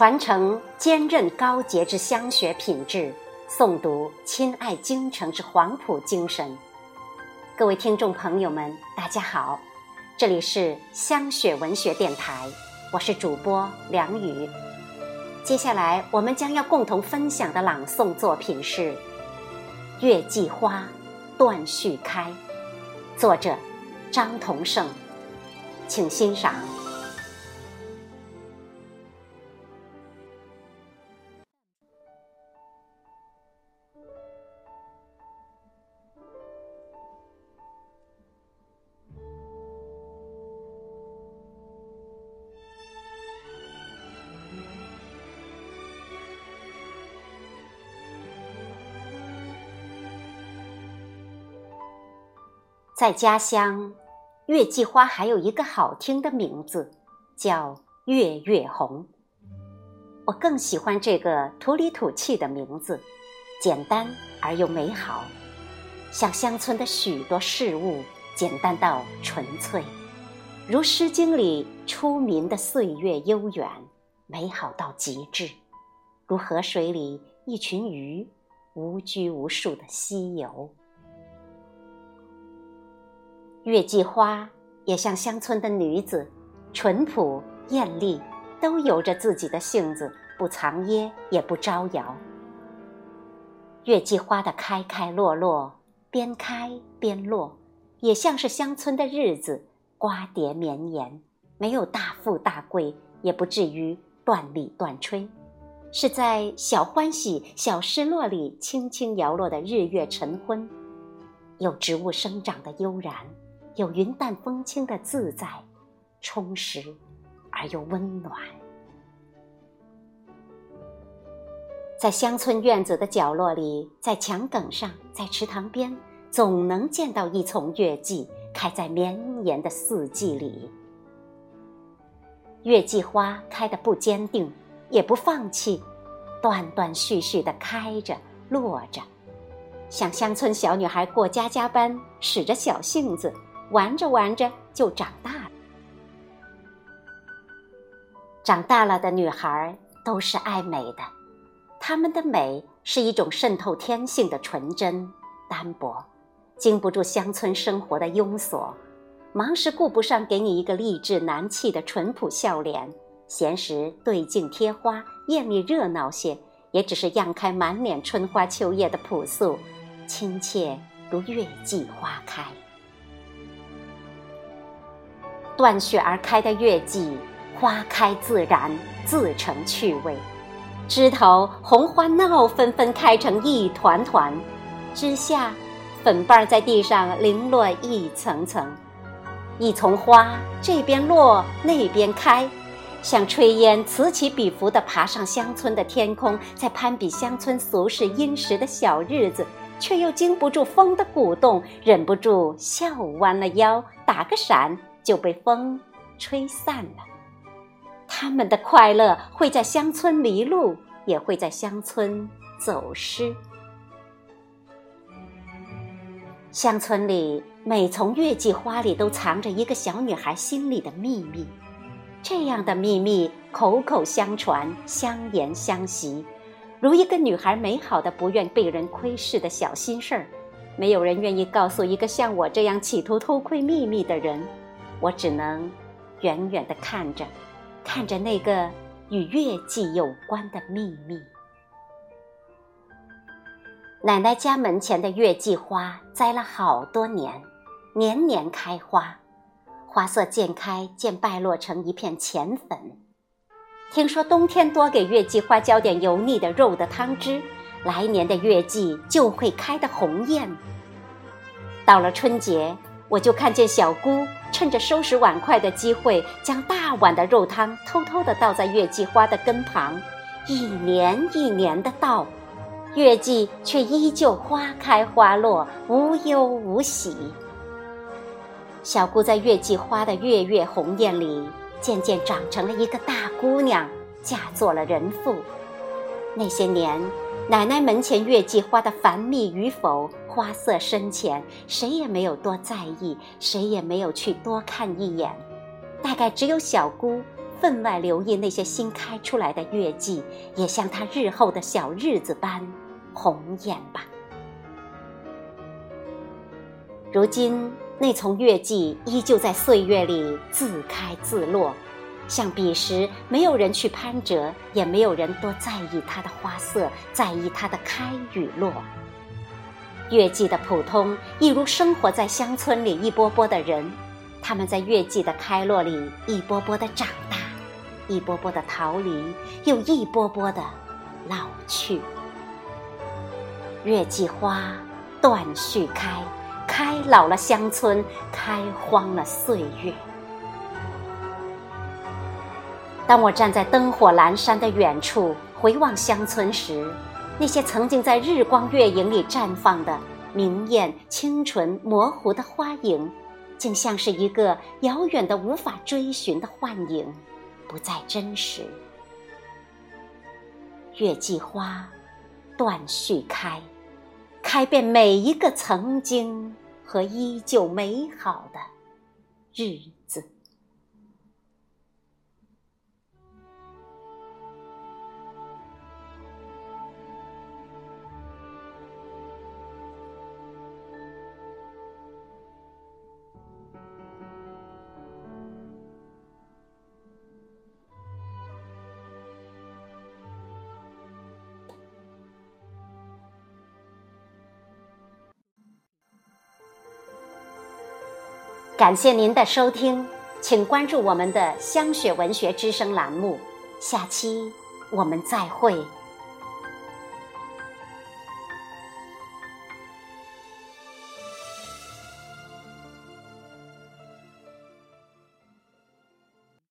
传承坚韧高洁之香雪品质，诵读亲爱京城之黄埔精神。各位听众朋友们，大家好，这里是香雪文学电台，我是主播梁宇。接下来我们将要共同分享的朗诵作品是《月季花断续开》，作者张同胜，请欣赏。在家乡，月季花还有一个好听的名字，叫月月红。我更喜欢这个土里土气的名字，简单而又美好，像乡村的许多事物，简单到纯粹，如《诗经》里出名的岁月悠远，美好到极致；如河水里一群鱼，无拘无束的嬉游。月季花也像乡村的女子，淳朴艳丽，都有着自己的性子，不藏掖，也不招摇。月季花的开开落落，边开边落，也像是乡村的日子，瓜瓞绵延，没有大富大贵，也不至于断理断吹，是在小欢喜、小失落里轻轻摇落的日月晨昏，有植物生长的悠然。有云淡风轻的自在，充实而又温暖。在乡村院子的角落里，在墙梗上，在池塘边，总能见到一丛月季，开在绵延的四季里。月季花开得不坚定，也不放弃，断断续续的开着，落着，像乡村小女孩过家家般，使着小性子。玩着玩着就长大了。长大了的女孩都是爱美的，她们的美是一种渗透天性的纯真、单薄，经不住乡村生活的庸琐。忙时顾不上给你一个励志难气的淳朴笑脸，闲时对镜贴花，艳丽热闹些，也只是漾开满脸春花秋叶的朴素，亲切如月季花开。断续而开的月季，花开自然，自成趣味。枝头红花闹纷纷，开成一团团；枝下粉瓣在地上零落一层层。一丛花这边落，那边开，像炊烟此起彼伏地爬上乡村的天空，在攀比乡村俗世殷实的小日子，却又经不住风的鼓动，忍不住笑弯了腰，打个闪。就被风吹散了。他们的快乐会在乡村迷路，也会在乡村走失。乡村里每丛月季花里都藏着一个小女孩心里的秘密，这样的秘密口口相传，相言相习，如一个女孩美好的不愿被人窥视的小心事儿。没有人愿意告诉一个像我这样企图偷窥秘密的人。我只能远远的看着，看着那个与月季有关的秘密。奶奶家门前的月季花栽了好多年，年年开花，花色渐开渐败落成一片浅粉。听说冬天多给月季花浇点油腻的肉的汤汁，来年的月季就会开得红艳。到了春节。我就看见小姑趁着收拾碗筷的机会，将大碗的肉汤偷偷地倒在月季花的根旁，一年一年的倒，月季却依旧花开花落，无忧无喜。小姑在月季花的月月红艳里，渐渐长成了一个大姑娘，嫁做了人妇。那些年。奶奶门前月季花的繁密与否，花色深浅，谁也没有多在意，谁也没有去多看一眼。大概只有小姑分外留意那些新开出来的月季，也像她日后的小日子般红艳吧。如今那丛月季依旧在岁月里自开自落，像彼时没有人去攀折，也没有人多在意它的花色，在意它的开与落。月季的普通，一如生活在乡村里一波波的人，他们在月季的开落里一波波的长大，一波波的逃离，又一波波的老去。月季花断续开。开老了乡村，开荒了岁月。当我站在灯火阑珊的远处回望乡村时，那些曾经在日光月影里绽放的明艳、清纯、模糊的花影，竟像是一个遥远的、无法追寻的幻影，不再真实。月季花断续开，开遍每一个曾经。和依旧美好的日感谢您的收听，请关注我们的香雪文学之声栏目，下期我们再会。